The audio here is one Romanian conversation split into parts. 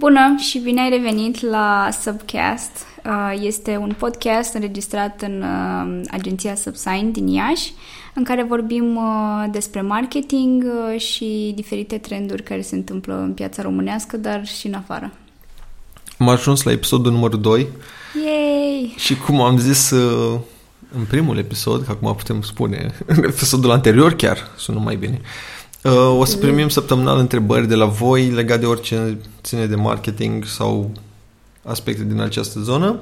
Bună și bine ai revenit la Subcast. Uh, este un podcast înregistrat în uh, agenția Subsign din Iași, în care vorbim uh, despre marketing și diferite trenduri care se întâmplă în piața românească, dar și în afară. Am ajuns la episodul numărul 2. Yay! Și cum am zis în primul episod, că acum putem spune, în episodul anterior chiar, sună mai bine, Uh, o să primim săptămânal întrebări de la voi legate de orice ține de marketing sau aspecte din această zonă.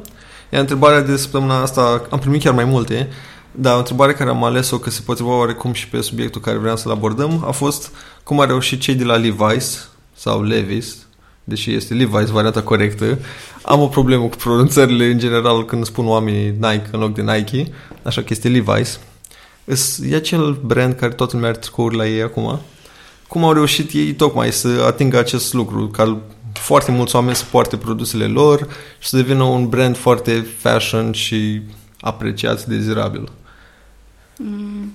Iar întrebarea de săptămâna asta, am primit chiar mai multe, dar o întrebare care am ales-o că se potriva oarecum și pe subiectul care vreau să-l abordăm a fost cum a reușit cei de la Levi's sau Levis, deși este Levi's varianta corectă. Am o problemă cu pronunțările în general când spun oamenii Nike în loc de Nike, așa că este Levi's. E acel brand care toată lumea are tricouri la ei acum. Cum au reușit ei tocmai să atingă acest lucru, ca foarte mulți oameni să poarte produsele lor și să devină un brand foarte fashion și apreciat, dezirabil. Mm.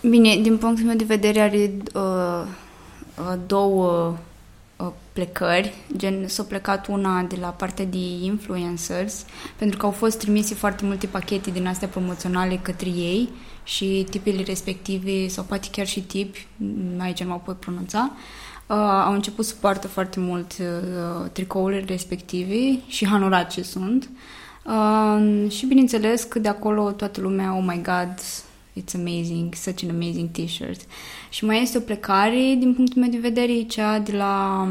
Bine, din punctul meu de vedere are uh, uh, două uh, plecări, gen s-a plecat una de la partea de influencers, pentru că au fost trimise foarte multe pachete din astea promoționale către ei și tipele respective, sau poate chiar și tipi, aici nu mă pot pronunța, uh, au început să poartă foarte mult uh, tricourile respective și hanorace sunt. Uh, și bineînțeles că de acolo toată lumea, oh my god, it's amazing, such an amazing t-shirt. Și mai este o plecare, din punctul meu de vedere, cea de la,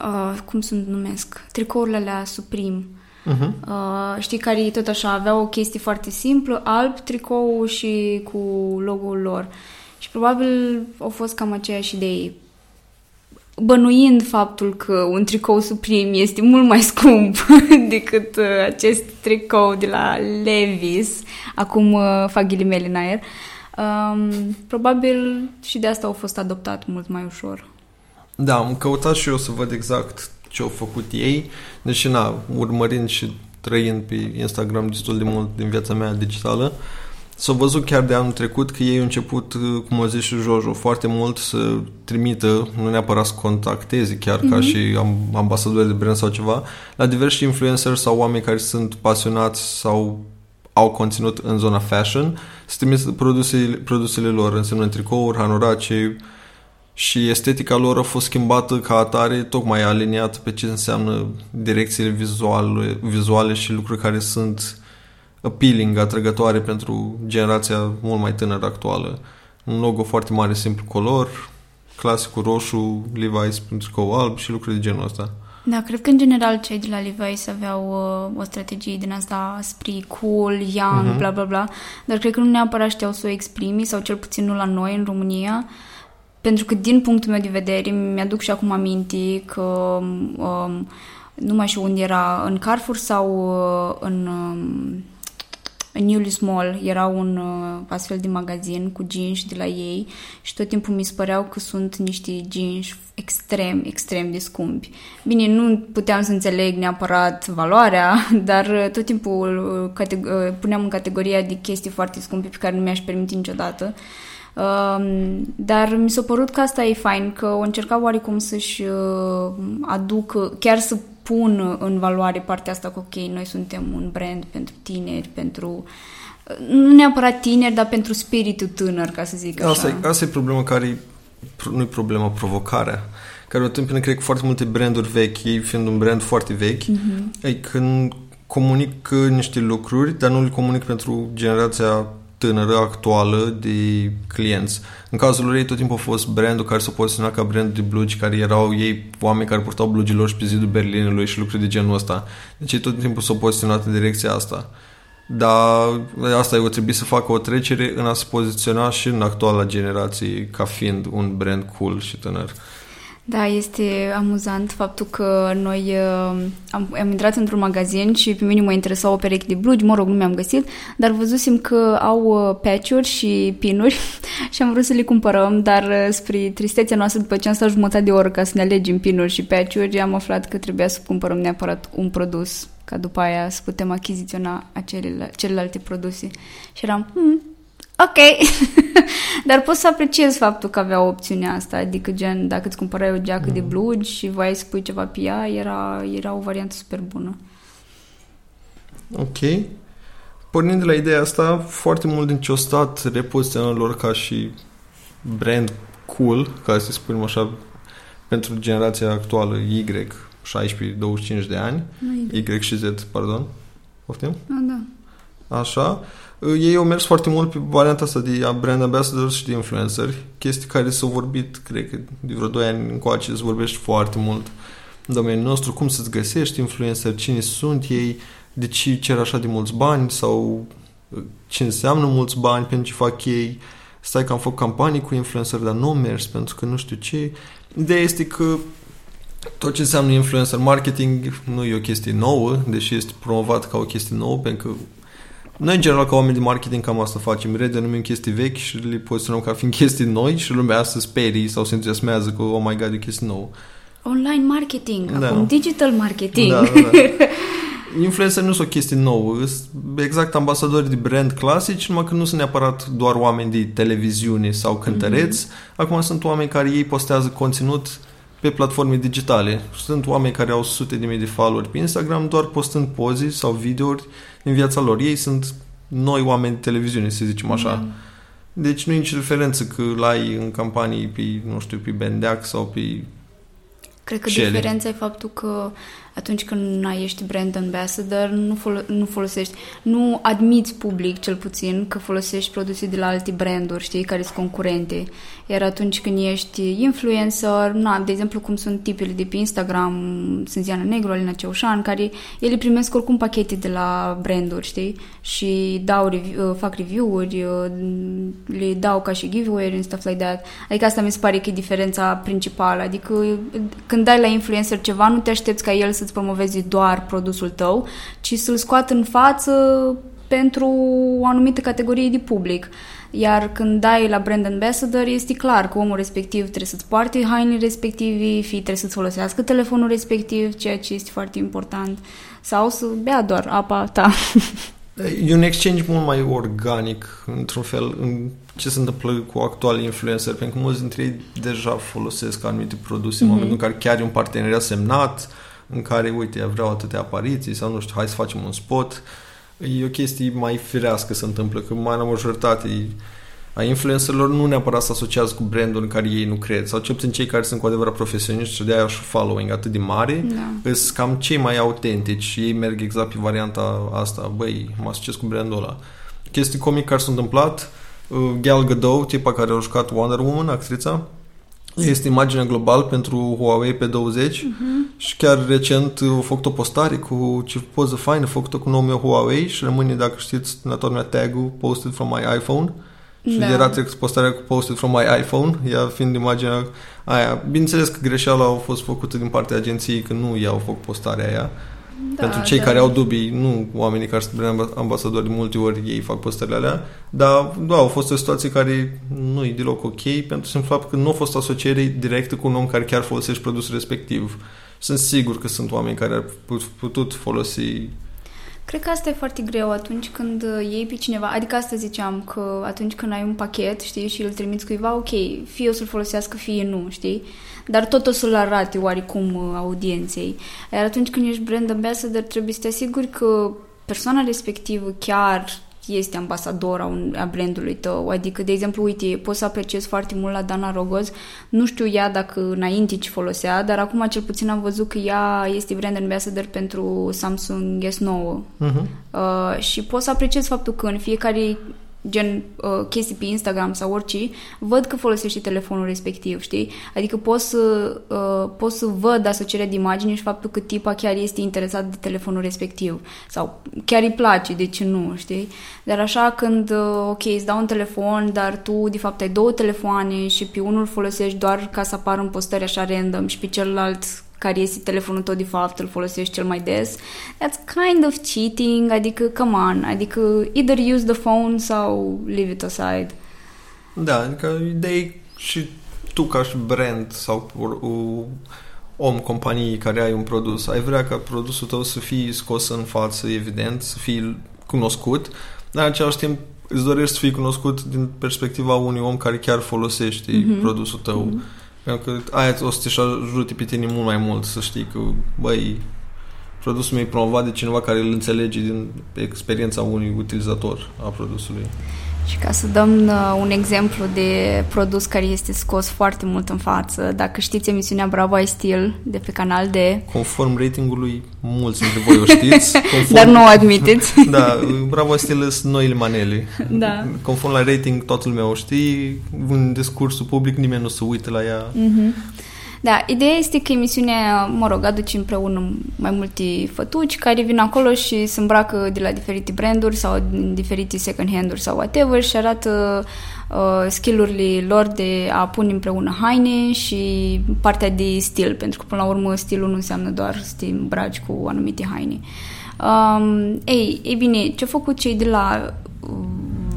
uh, cum sunt numesc, tricourile alea Supreme. Uh-huh. Uh, știi, care tot așa aveau o chestie foarte simplă, alb, tricou și cu logo-ul lor. Și probabil au fost cam aceeași idee. Bănuind faptul că un tricou suprim este mult mai scump decât uh, acest tricou de la Levis, acum uh, fac ghilimele în aer, um, probabil și de asta au fost adoptat mult mai ușor. Da, am căutat și eu să văd exact ce au făcut ei, deși na, urmărind și trăind pe Instagram destul de mult din viața mea digitală, s-a văzut chiar de anul trecut că ei au început, cum a zis și Jojo, foarte mult să trimită, nu neapărat să contacteze chiar mm-hmm. ca mhm. și ambasadori de brand sau ceva, la diversi influenceri sau oameni care sunt pasionați sau au conținut în zona fashion, să trimită produsele, produsele lor, însemnând tricouri, hanorace, și estetica lor a fost schimbată ca atare, tocmai aliniat pe ce înseamnă direcțiile vizuale, vizuale și lucruri care sunt appealing, atrăgătoare pentru generația mult mai tânără actuală. Un logo foarte mare, simplu color, clasicul roșu, Levi's pentru tricou alb și lucruri de genul ăsta. Da, cred că în general cei de la Levi's aveau uh, o strategie din asta spre cool, young, uh-huh. bla bla bla, dar cred că nu neapărat știau să o exprimi sau cel puțin nu la noi în România. Uh, pentru că, din punctul meu de vedere, mi-aduc și acum aminte că um, nu mai știu unde era, în Carrefour sau uh, în, um, în Julius Mall era un uh, astfel de magazin cu jeans de la ei și tot timpul mi se păreau că sunt niște jeans extrem, extrem de scumpi. Bine, nu puteam să înțeleg neapărat valoarea, dar tot timpul uh, categ- puneam în categoria de chestii foarte scumpe pe care nu mi-aș permite niciodată. Uh, dar mi s-a părut că asta e fain, că o încerca oarecum să-și uh, aducă, chiar să pun în valoare partea asta că ok, noi suntem un brand pentru tineri, pentru nu neapărat tineri, dar pentru spiritul tânăr, ca să zic așa. Asta e, asta e problema care nu e problema, provocarea care o întâmpină, cred că foarte multe branduri vechi, ei fiind un brand foarte vechi, mm-hmm. e când comunic niște lucruri, dar nu le comunic pentru generația tânără, actuală de clienți. În cazul lor ei tot timpul a fost brandul care s-a poziționat ca brand de blugi, care erau ei oameni care purtau blugii lor și pe zidul Berlinului și lucruri de genul ăsta. Deci ei tot timpul s-au poziționat în direcția asta. Dar asta e, o trebuie să facă o trecere în a se poziționa și în actuala generație ca fiind un brand cool și tânăr. Da, este amuzant faptul că noi uh, am, am intrat într-un magazin și pe mine mă interesa o pereche de blugi, mă rog, nu mi-am găsit, dar văzusem că au uh, patch-uri și pinuri și am vrut să le cumpărăm, dar uh, spre tristețea noastră, după ce am stat jumătate de oră ca să ne alegem pinuri și patch-uri, am aflat că trebuia să cumpărăm neapărat un produs ca după aia să putem achiziționa acelele, celelalte produse. Și eram, hmm, Ok, dar poți să apreciezi faptul că avea opțiunea asta, adică gen, dacă îți cumpărai o geacă mm. de blugi și voiai să pui ceva pe ea, era, era o variantă super bună. Ok. Pornind de la ideea asta, foarte mult din ce o stat repoziționarea lor ca și brand cool, ca să spunem așa, pentru generația actuală Y, 16-25 de ani, y. y și Z, pardon, poftim? Ah, da. Așa, ei au mers foarte mult pe varianta asta de brand ambassador și de influenceri, chestii care s-au vorbit, cred că de vreo 2 ani încoace se vorbește foarte mult în domeniul nostru, cum să-ți găsești influencer, cine sunt ei, de ce cer așa de mulți bani sau ce înseamnă mulți bani pentru ce fac ei, stai că am făcut campanii cu influencer, dar nu mers pentru că nu știu ce. Ideea este că tot ce înseamnă influencer marketing nu e o chestie nouă, deși este promovat ca o chestie nouă, pentru că noi, în general, ca oameni de marketing, cam asta facem. Redenumim chestii vechi și le poziționăm ca fiind chestii noi și lumea se sperie sau se entuziasmează că, oh my god, e chestie nouă. Online marketing, da. acum digital marketing. Da, da, da. Influencer nu sunt o chestie nouă, sunt exact ambasadori de brand clasici, numai că nu sunt neapărat doar oameni de televiziune sau cântăreți. Mm-hmm. Acum sunt oameni care ei postează conținut pe platforme digitale. Sunt oameni care au sute de mii de followeri pe Instagram doar postând poze sau videouri din viața lor. Ei sunt noi oameni de televiziune, să zicem așa. Mm. Deci nu e nicio diferență că l-ai în campanii pe, nu știu, pe Bendeac sau pe Cred că Shelly. diferența e faptul că atunci când ai ești brand ambassador, nu, fol- nu folosești, nu admiți public cel puțin că folosești produse de la alte branduri, știi, care sunt concurente. Iar atunci când ești influencer, na, de exemplu cum sunt tipele de pe Instagram, sunt Ziana Negru, Alina Ceușan, care ele primesc oricum pachete de la branduri, știi? Și dau, uh, fac review-uri, uh, le dau ca și giveaway and stuff like that. Adică asta mi se pare că e diferența principală. Adică când dai la influencer ceva, nu te aștepți ca el să-ți promoveze doar produsul tău, ci să-l scoată în față pentru o anumită categorie de public. Iar când dai la brand ambassador, este clar că omul respectiv trebuie să-ți poarte hainele respective, fie trebuie să-ți folosească telefonul respectiv, ceea ce este foarte important, sau să bea doar apa ta. E un exchange mult mai organic, într-un fel, în ce se întâmplă cu actuali influencer, pentru că mulți dintre ei deja folosesc anumite produse mm-hmm. în mhm. momentul în care chiar e un parteneriat semnat, în care, uite, vreau atâtea apariții sau nu știu, hai să facem un spot. E o chestie mai firească se întâmplă, că mai majoritate a influencerilor nu neapărat să asociază cu brandul în care ei nu cred, sau cel puțin cei care sunt cu adevărat profesioniști și de aia și following atât de mare, da. sunt cam cei mai autentici și ei merg exact pe varianta asta, băi, mă asociez cu brandul ăla. Chestii comic care s-au întâmplat, uh, Gal Gadot, tipa care a jucat Wonder Woman, actrița, este imaginea global pentru Huawei P20 uh-huh. Mhm. și chiar recent au făcut o postare cu ce poză faină făcută cu numele Huawei și rămâne, dacă știți, în toată tag-ul posted from my iPhone și da. era trecut postarea cu posted from my iPhone, ea fiind imaginea aia. Bineînțeles că greșeala a fost făcută din partea agenției că nu i-au făcut postarea aia da, Pentru cei da. care au dubii, nu oamenii care sunt ambasadori, de multe ori ei fac postările alea, dar da, au fost o situație care nu e deloc ok pentru simplu fapt că nu a fost asociere directă cu un om care chiar folosește produsul respectiv. Sunt sigur că sunt oameni care ar putut folosi Cred că asta e foarte greu atunci când iei pe cineva, adică asta ziceam, că atunci când ai un pachet, știi, și îl trimiți cuiva, ok, fie o să-l folosească, fie nu, știi? dar tot o să-l arate oarecum uh, audienței. Iar atunci când ești brand ambassador, trebuie să te asiguri că persoana respectivă chiar este ambasador a, un, a brandului tău. Adică, de exemplu, uite, pot să apreciez foarte mult la Dana Rogoz. Nu știu ea dacă înainte ce folosea, dar acum cel puțin am văzut că ea este brand ambassador pentru Samsung S9. Uh-huh. Mhm. Uh, și pot să apreciez faptul că în fiecare gen uh, chestii pe Instagram sau orice, văd că folosește telefonul respectiv, știi? Adică pot să, uh, pot să văd asocierea de imagine și faptul că tipa chiar este interesat de telefonul respectiv sau chiar îi place, de ce nu, știi? Dar așa când, uh, ok, îți dau un telefon, dar tu de fapt ai două telefoane și pe unul folosești doar ca să apară în postări așa random și pe celălalt care este telefonul tău de fapt, îl folosești cel mai des, that's kind of cheating, adică, come on, adică either use the phone sau leave it aside. Da, adică idei și tu ca și brand sau om, companie care ai un produs, ai vrea ca produsul tău să fie scos în față, evident, să fie cunoscut, Dar în același timp îți dorești să fii cunoscut din perspectiva unui om care chiar folosește mm-hmm. produsul tău. Mm-hmm. Pentru că aia o să te ajute pe tine mult mai mult să știi că, băi, produsul meu e promovat de cineva care îl înțelege din experiența unui utilizator a produsului. Și ca să dăm uh, un exemplu de produs care este scos foarte mult în față, dacă știți emisiunea Bravo I Still de pe canal de... Conform ratingului, mulți dintre voi o știți. Conform... Dar nu o admiteți. da, Bravo I Still sunt noile manele. Da. Conform la rating, toată lumea o știe, în discursul public nimeni nu se uită la ea. Mm-hmm. Da, ideea este că emisiunea, mă rog, aduce împreună mai multe fătuci care vin acolo și se îmbracă de la diferite branduri sau din diferite second hand-uri sau whatever și arată uh, skill-urile lor de a pune împreună haine și partea de stil, pentru că până la urmă stilul nu înseamnă doar să te îmbraci cu anumite haine. Um, ei, ei bine, ce au făcut cei de la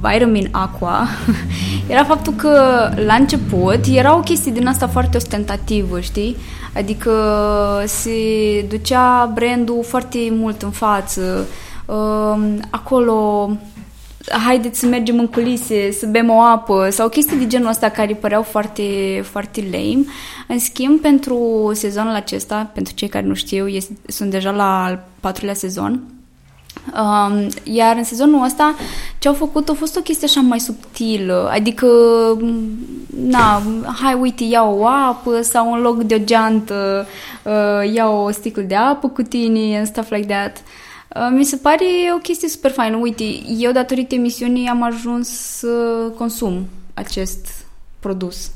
Vitamin Aqua era faptul că la început era o chestie din asta foarte ostentativă, știi? Adică se ducea brandul foarte mult în față. Uh, acolo haideți să mergem în culise, să bem o apă sau chestii de genul ăsta care păreau foarte, foarte lame. În schimb, pentru sezonul acesta, pentru cei care nu știu, este, sunt deja la al patrulea sezon, Um, iar în sezonul ăsta ce au făcut a fost o chestie așa mai subtilă, adică na, hai uite, ia o apă sau în loc de o geantă uh, ia o sticlă de apă cu tine and stuff like that. Uh, mi se pare o chestie super faină. Uite, eu datorită emisiunii am ajuns să consum acest produs.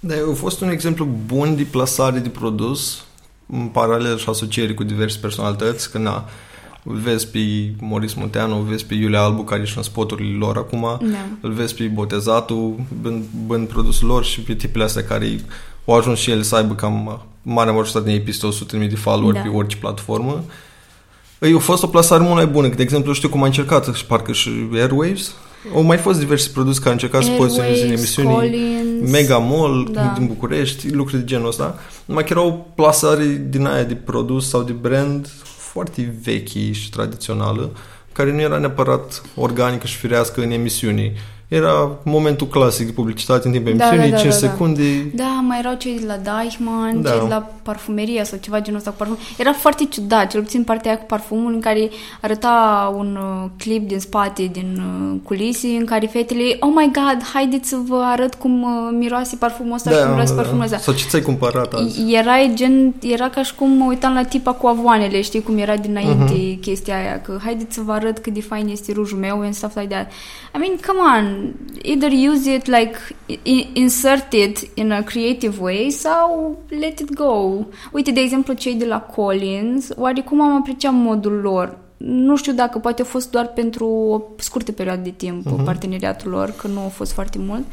Da, a fost un exemplu bun de plasare de produs în paralel și asociere cu diverse personalități, că na, îl vezi pe Moris Munteanu, îl vezi pe Iulia Albu, care ești în spoturile lor acum, da. îl vezi pe Botezatul, în, în produsul lor și pe tipele astea care au ajuns și el să aibă cam mare majoritate din ei peste 100.000 de follower da. pe orice platformă. Ei, a fost o plasare mult mai bună. De exemplu, știu cum a încercat, și parcă și Airwaves, au mai fost diverse produse care au încercat să poziționeze în emisiuni Collins, Mega Mall da. din București, lucruri de genul ăsta. Numai că era o plasare din aia de produs sau de brand foarte vechi și tradițională, care nu era neapărat organică și firească în emisiuni. Era momentul clasic de publicitate în timpul da, emisiunii, da, da, 5 da, da. secunde. Da, mai erau cei de la Deichmann, da. cei de la parfumeria sau ceva genul ăsta cu parfum. Era foarte ciudat, cel puțin partea aia cu parfumul în care arăta un uh, clip din spate, din uh, culisi, în care fetele, oh my god, haideți să vă arăt cum uh, miroase parfumul ăsta da, și cum miroase da, parfumul ăsta. Sau ce ți-ai cumpărat azi? Era gen, era ca și cum mă uitam la tipa cu avoanele, știi cum era dinainte uh-huh. chestia aia, că haideți să vă arăt cât de fain este rujul meu and stuff like that. I mean, come on, either use it like insert it in a creative way sau let it go. Uite, de exemplu, cei de la Collins, oarecum am apreciat modul lor. Nu știu dacă poate a fost doar pentru o scurtă perioadă de timp uh-huh. parteneriatul lor, că nu a fost foarte mult,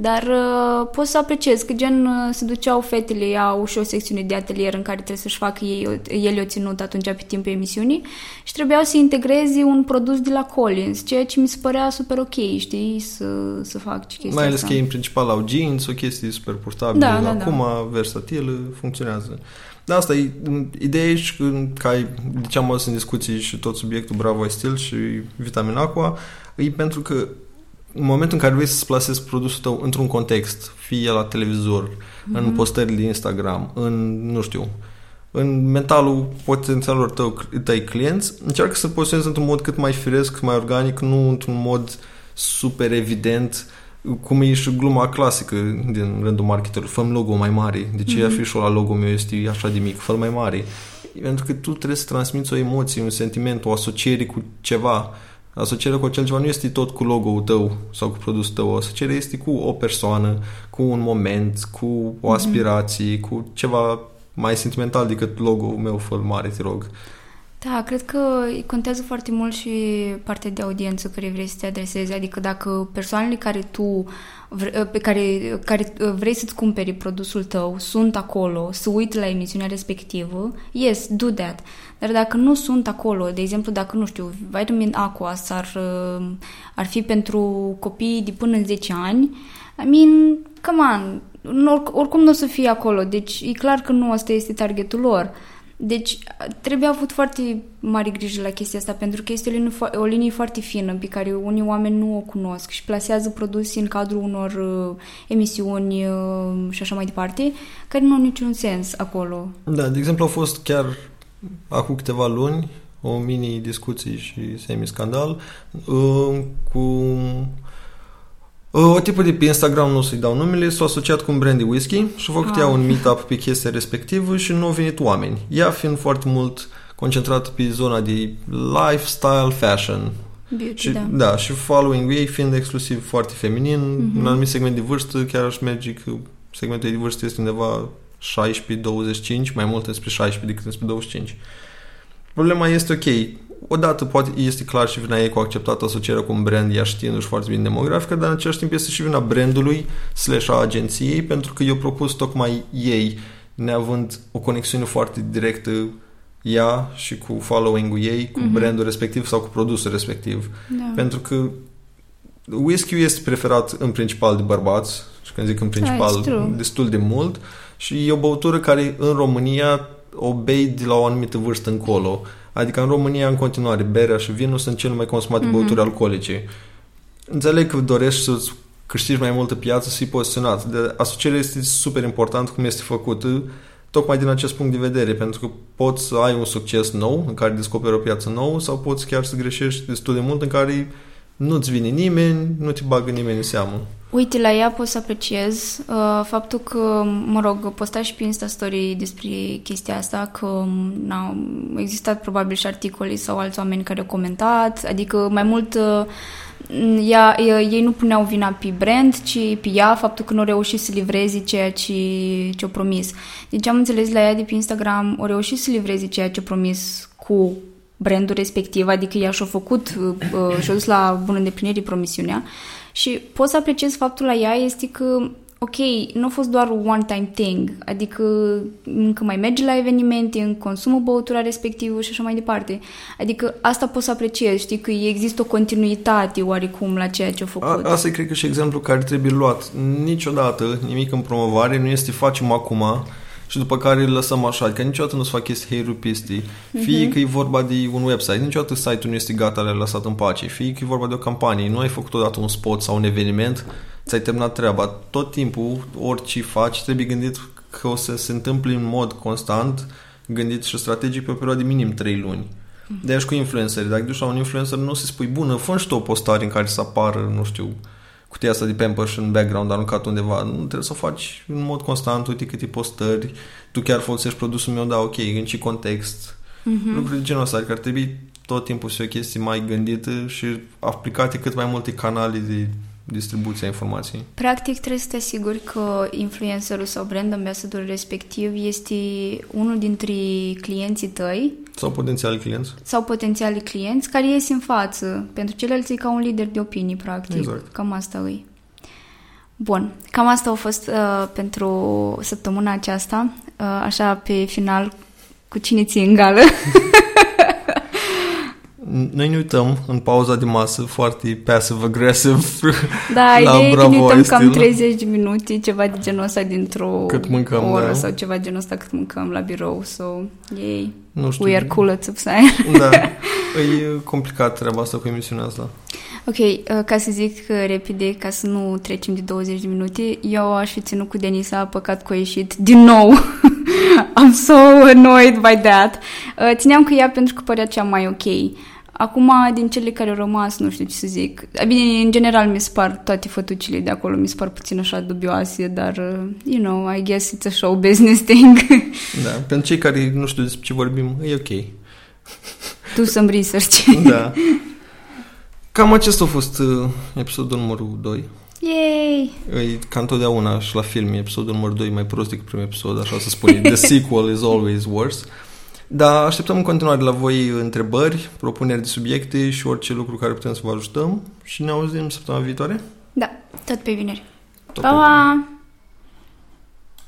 dar uh, pot să apreciez că gen uh, se duceau fetele, au și o secțiune de atelier în care trebuie să-și facă ei, ele o ținut atunci pe timpul emisiunii și trebuiau să integreze un produs de la Collins, ceea ce mi se părea super ok, știi, să, să fac ce chestia Mai ales asta. că ei în principal au jeans, o chestie super purtabilă, Da, da, acum da. versatilă, funcționează. Da, asta e, ideea e și că, ca ai, de ce am adus în discuții și tot subiectul Bravo I Still și Vitamin Aqua, e pentru că în momentul în care vrei să-ți plasezi produsul tău într-un context, fie la televizor, mm-hmm. în postările de Instagram, în, nu știu, în mentalul potențialului tău, tăi clienți, încearcă să poziționezi într-un mod cât mai firesc, cât mai organic, nu într-un mod super evident, cum e și gluma clasică din rândul marketerilor. Fă logo mai mare. De ce mm-hmm. afișul la logo meu este așa de mic? fă mai mare. Pentru că tu trebuie să transmiți o emoție, un sentiment, o asociere cu ceva. Asocierea cu acel ceva nu este tot cu logo-ul tău sau cu produsul tău. Asocierea este cu o persoană, cu un moment, cu o aspirație, mm-hmm. cu ceva mai sentimental decât logo-ul meu, fă mare, te rog. Da, cred că contează foarte mult și partea de audiență care vrei să te adresezi, adică dacă persoanele care tu pe care, care vrei să-ți cumperi produsul tău sunt acolo, să uită la emisiunea respectivă, yes, do that. Dar dacă nu sunt acolo, de exemplu, dacă, nu știu, Vitamin Aqua ar, ar fi pentru copii de până în 10 ani, I mean, come on, oricum nu o să fie acolo, deci e clar că nu ăsta este targetul lor. Deci trebuie avut foarte mare grijă la chestia asta pentru că este o linie, o linie foarte fină pe care unii oameni nu o cunosc și plasează produse în cadrul unor uh, emisiuni uh, și așa mai departe care nu au niciun sens acolo. Da, de exemplu au fost chiar acum câteva luni o mini-discuții și semi-scandal uh, cu uh, o tipă de pe Instagram, nu o să-i dau numele, s-a asociat cu un brand de whisky și a făcut ah. ea un meetup pe chestia respectivă și nu au venit oameni. Ea fiind foarte mult concentrată pe zona de lifestyle, fashion. Beauty, și, da. da. și following ei fiind exclusiv foarte feminin, mm-hmm. un anumit segment de vârstă, chiar aș merge că segmentul de vârstă este undeva 16-25, mai mult despre 16 decât despre 25. Problema este ok. Odată poate este clar și vina ei cu acceptat asocierea cu un brand, ea știindu-și foarte bine demografică, dar în același timp este și vina brandului slash a agenției, pentru că eu propus tocmai ei, neavând o conexiune foarte directă ea și cu following-ul ei, cu mm-hmm. brandul respectiv sau cu produsul respectiv. Da. Pentru că whisky este preferat în principal de bărbați, și când zic în principal, da, destul de mult, și e o băutură care în România o bei de la o anumită vârstă încolo. Adică în România, în continuare, berea și vinul sunt cele mai consumate mm-hmm. băuturi alcoolice. Înțeleg că dorești să câștigi mai multă piață, să fii poziționat. De asocierea este super important cum este făcută, tocmai din acest punct de vedere, pentru că poți să ai un succes nou, în care descoperi o piață nouă, sau poți chiar să greșești destul de mult, în care nu-ți vine nimeni, nu te bagă nimeni în seamă. Uite, la ea pot să apreciez uh, faptul că, mă rog, posta și pe Insta Story despre chestia asta, că n-au existat probabil și articole sau alți oameni care au comentat, adică mai mult uh, ea, ei nu puneau vina pe brand, ci pe ea, faptul că nu reușit să livreze ceea ce ce-o promis. Deci am înțeles la ea de pe Instagram, o reușit să livreze ceea ce-o promis cu brandul respectiv, adică ea și-a făcut, uh, uh, și-a dus la bună îndeplinire promisiunea și pot să apreciez faptul la ea este că ok, nu a fost doar one-time thing, adică încă mai merge la evenimente, încă consumă băutura respectivă și așa mai departe. Adică asta pot să apreciez, știi, că există o continuitate oarecum la ceea ce a făcut. A, asta e, cred că, și exemplu care trebuie luat. Niciodată nimic în promovare nu este facem acum și după care îl lăsăm așa. Adică niciodată nu se fac chestii heirupisti. Uh-huh. Fie că e vorba de un website, niciodată site-ul nu este gata, le-a lăsat în pace. Fie că e vorba de o campanie, nu ai făcut odată un spot sau un eveniment, ți-ai terminat treaba. Tot timpul, orice faci, trebuie gândit că o să se întâmple în mod constant, gândit și strategic pe o perioadă de minim 3 luni. Uh-huh. De cu influenceri. Dacă duci la un influencer, nu se spui, bună, fă și tu o postare în care să apară, nu știu, cutia asta de Pampers în background aruncat undeva. Nu trebuie să o faci în mod constant, uite câte postări, tu chiar folosești produsul meu, da, ok, în ce context. Mm-hmm. Lucruri de genul ăsta, adică ar trebui tot timpul să fie o chestie mai gândită și aplicate cât mai multe canale de distribuția informației. Practic trebuie să te asiguri că influencerul sau brand ambassador respectiv este unul dintre clienții tăi sau potențiali clienți sau potențiali clienți care ies în față. Pentru ceilalți e ca un lider de opinii, practic. Exact. Cam asta e. Bun, cam asta a fost uh, pentru săptămâna aceasta. Uh, așa, pe final, cu cine ți în gală. noi ne uităm în pauza de masă foarte passive-aggressive Da, la ideea e că ne uităm cam 30 de minute, ceva de genul ăsta dintr-o cât mâncăm, oră da. sau ceva de genul ăsta cât mâncăm la birou. So, yay, nu știu. we are cool at subside. Da, e complicat treaba asta cu emisiunea asta. Ok, uh, ca să zic repede, ca să nu trecem de 20 de minute, eu aș fi ținut cu Denisa, păcat că a ieșit din nou. I'm so annoyed by that. Uh, țineam cu ea pentru că părea cea mai ok. Acum, din cele care au rămas, nu știu ce să zic. Bine, în general mi se par toate fătucile de acolo, mi se par puțin așa dubioase, dar, uh, you know, I guess it's a show business thing. da, pentru cei care nu știu despre ce vorbim, e ok. Tu să-mi research. da. Cam acesta a fost uh, episodul numărul 2. Yay! E ca întotdeauna și la film, episodul numărul 2 mai prost decât primul episod, așa să spune. The sequel is always worse. Dar așteptăm în continuare la voi întrebări, propuneri de subiecte și orice lucru care putem să vă ajutăm și ne auzim săptămâna viitoare. Da, tot pe vineri. Tot pa! Pe vineri.